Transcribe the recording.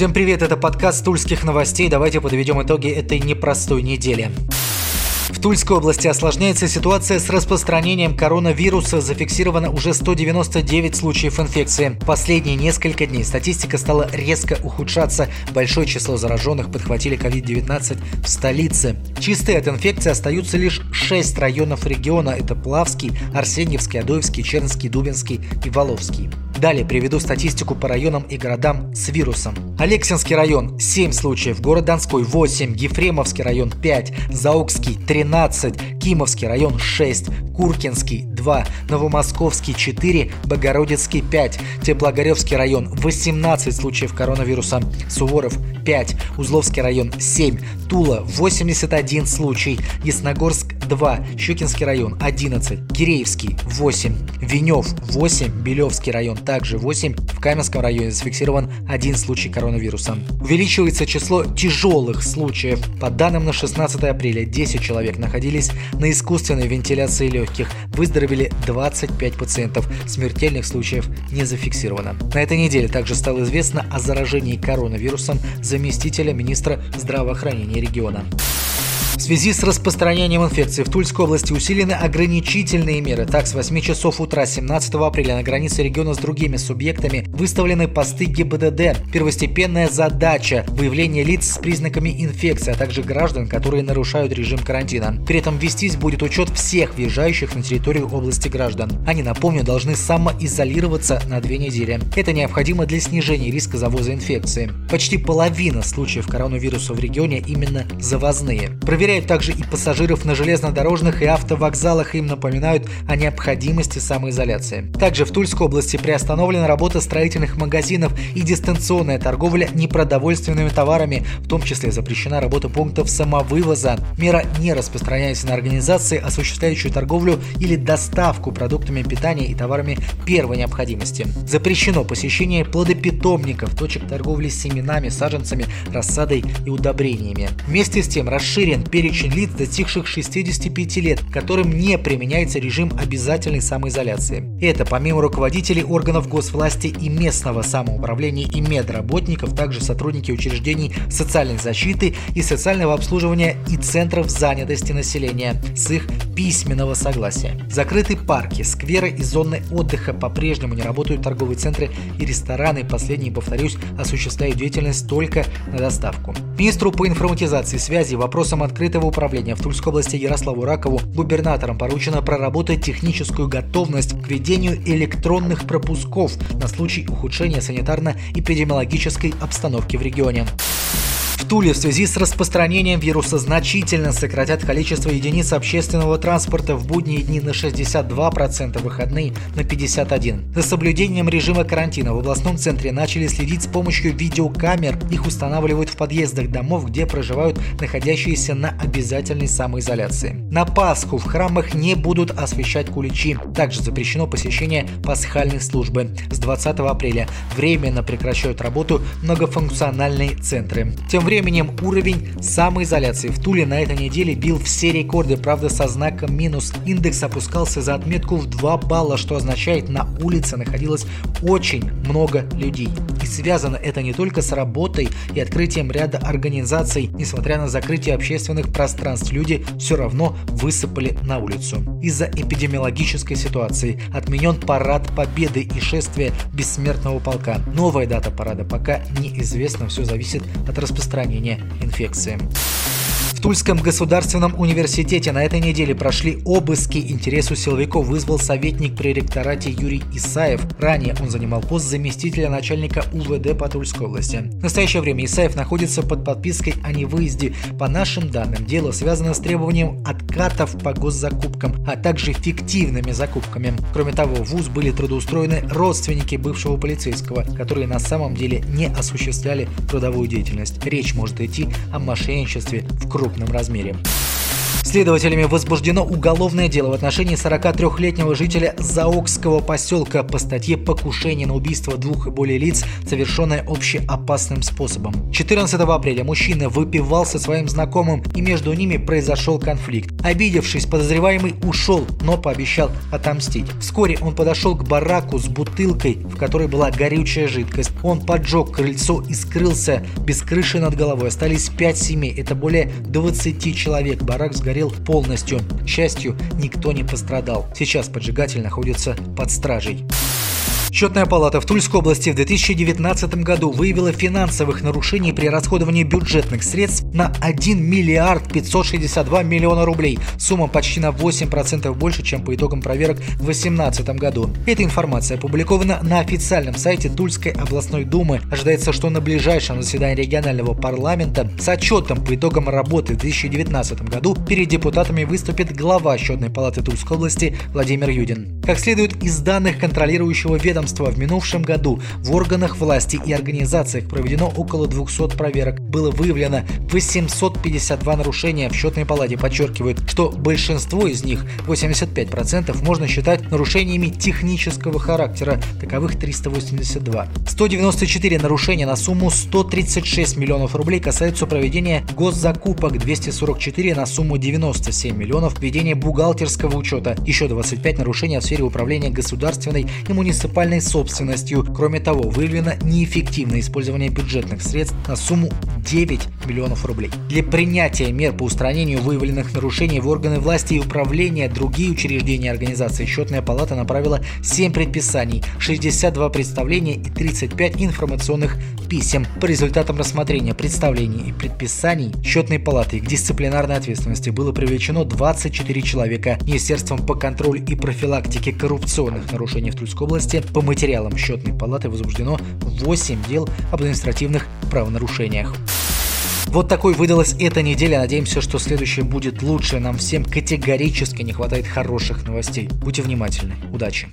Всем привет, это подкаст Тульских новостей. Давайте подведем итоги этой непростой недели. В Тульской области осложняется ситуация с распространением коронавируса. Зафиксировано уже 199 случаев инфекции. Последние несколько дней статистика стала резко ухудшаться. Большое число зараженных подхватили COVID-19 в столице. Чистые от инфекции остаются лишь 6 районов региона. Это Плавский, Арсеньевский, Адоевский, Чернский, Дубинский и Воловский. Далее приведу статистику по районам и городам с вирусом. Алексинский район – 7 случаев, город Донской – 8, Ефремовский район – 5, Заокский – 13, Кимовский район – 6, Куркинский – 2, Новомосковский – 4, Богородицкий – 5, Теплогоревский район – 18 случаев коронавируса, Суворов – 5, Узловский район – 7, Тула – 81 случай, Ясногорск 2, Щукинский район 11, Киреевский 8, Венев 8, Белевский район также 8, в Каменском районе зафиксирован один случай коронавируса. Увеличивается число тяжелых случаев. По данным на 16 апреля 10 человек находились на искусственной вентиляции легких, выздоровели 25 пациентов, смертельных случаев не зафиксировано. На этой неделе также стало известно о заражении коронавирусом заместителя министра здравоохранения региона. В связи с распространением инфекции в Тульской области усилены ограничительные меры. Так, с 8 часов утра 17 апреля на границе региона с другими субъектами выставлены посты ГИБДД. Первостепенная задача – выявление лиц с признаками инфекции, а также граждан, которые нарушают режим карантина. При этом вестись будет учет всех въезжающих на территорию области граждан. Они, напомню, должны самоизолироваться на две недели. Это необходимо для снижения риска завоза инфекции. Почти половина случаев коронавируса в регионе именно завозные. Проверяют проверяют также и пассажиров на железнодорожных и автовокзалах, им напоминают о необходимости самоизоляции. Также в Тульской области приостановлена работа строительных магазинов и дистанционная торговля непродовольственными товарами, в том числе запрещена работа пунктов самовывоза. Мера не распространяется на организации, осуществляющие торговлю или доставку продуктами питания и товарами первой необходимости. Запрещено посещение плодопитомников, точек торговли семенами, саженцами, рассадой и удобрениями. Вместе с тем расширен перечень перечень лиц, достигших 65 лет, которым не применяется режим обязательной самоизоляции. Это помимо руководителей органов госвласти и местного самоуправления и медработников, также сотрудники учреждений социальной защиты и социального обслуживания и центров занятости населения с их письменного согласия. Закрыты парки, скверы и зоны отдыха по-прежнему не работают торговые центры и рестораны. Последние, повторюсь, осуществляют деятельность только на доставку. Министру по информатизации связи вопросам открытых открытого управления в Тульской области Ярославу Ракову губернаторам поручено проработать техническую готовность к ведению электронных пропусков на случай ухудшения санитарно-эпидемиологической обстановки в регионе. Туле в связи с распространением вируса значительно сократят количество единиц общественного транспорта в будние дни на 62%, выходные на 51%. За соблюдением режима карантина в областном центре начали следить с помощью видеокамер. Их устанавливают в подъездах домов, где проживают находящиеся на обязательной самоизоляции. На Пасху в храмах не будут освещать куличи. Также запрещено посещение пасхальной службы. С 20 апреля временно прекращают работу многофункциональные центры. Тем временем уровень самоизоляции в Туле на этой неделе бил все рекорды, правда со знаком минус. Индекс опускался за отметку в 2 балла, что означает на улице находилось очень много людей. И связано это не только с работой и открытием ряда организаций. Несмотря на закрытие общественных пространств, люди все равно высыпали на улицу. Из-за эпидемиологической ситуации отменен парад Победы и шествие Бессмертного полка. Новая дата парада пока неизвестна, все зависит от распространения распространения инфекции. В Тульском государственном университете на этой неделе прошли обыски. Интерес у силовиков вызвал советник при ректорате Юрий Исаев. Ранее он занимал пост заместителя начальника УВД по Тульской области. В настоящее время Исаев находится под подпиской о невыезде. По нашим данным, дело связано с требованием откатов по госзакупкам, а также фиктивными закупками. Кроме того, в ВУЗ были трудоустроены родственники бывшего полицейского, которые на самом деле не осуществляли трудовую деятельность. Речь может идти о мошенничестве в круг крупном размере. Следователями возбуждено уголовное дело в отношении 43-летнего жителя Заокского поселка по статье «Покушение на убийство двух и более лиц, совершенное общеопасным способом». 14 апреля мужчина выпивал со своим знакомым, и между ними произошел конфликт. Обидевшись, подозреваемый ушел, но пообещал отомстить. Вскоре он подошел к бараку с бутылкой, в которой была горючая жидкость. Он поджег крыльцо и скрылся без крыши над головой. Остались пять семей, это более 20 человек. Барак сгорел полностью. К счастью, никто не пострадал. Сейчас поджигатель находится под стражей. Счетная палата в Тульской области в 2019 году выявила финансовых нарушений при расходовании бюджетных средств на 1 миллиард 562 миллиона рублей. Сумма почти на 8% больше, чем по итогам проверок в 2018 году. Эта информация опубликована на официальном сайте Тульской областной думы. Ожидается, что на ближайшем заседании регионального парламента с отчетом по итогам работы в 2019 году перед депутатами выступит глава счетной палаты Тульской области Владимир Юдин. Как следует из данных контролирующего ведомства, в минувшем году в органах власти и организациях проведено около 200 проверок. Было выявлено 852 нарушения. В счетной палате подчеркивают, что большинство из них, 85%, можно считать нарушениями технического характера. Таковых 382. 194 нарушения на сумму 136 миллионов рублей касаются проведения госзакупок, 244 на сумму 97 миллионов, ведения бухгалтерского учета, еще 25 нарушений в сфере управления государственной и муниципальной собственностью. Кроме того, выявлено неэффективное использование бюджетных средств на сумму 9 миллионов рублей. Для принятия мер по устранению выявленных нарушений в органы власти и управления другие учреждения организации счетная палата направила 7 предписаний, 62 представления и 35 информационных писем. По результатам рассмотрения представлений и предписаний счетной палаты к дисциплинарной ответственности было привлечено 24 человека. Министерством по контролю и профилактике коррупционных нарушений в Тульской области по материалам счетной палаты возбуждено 8 дел об административных правонарушениях. Вот такой выдалась эта неделя. Надеемся, что следующая будет лучше. Нам всем категорически не хватает хороших новостей. Будьте внимательны. Удачи!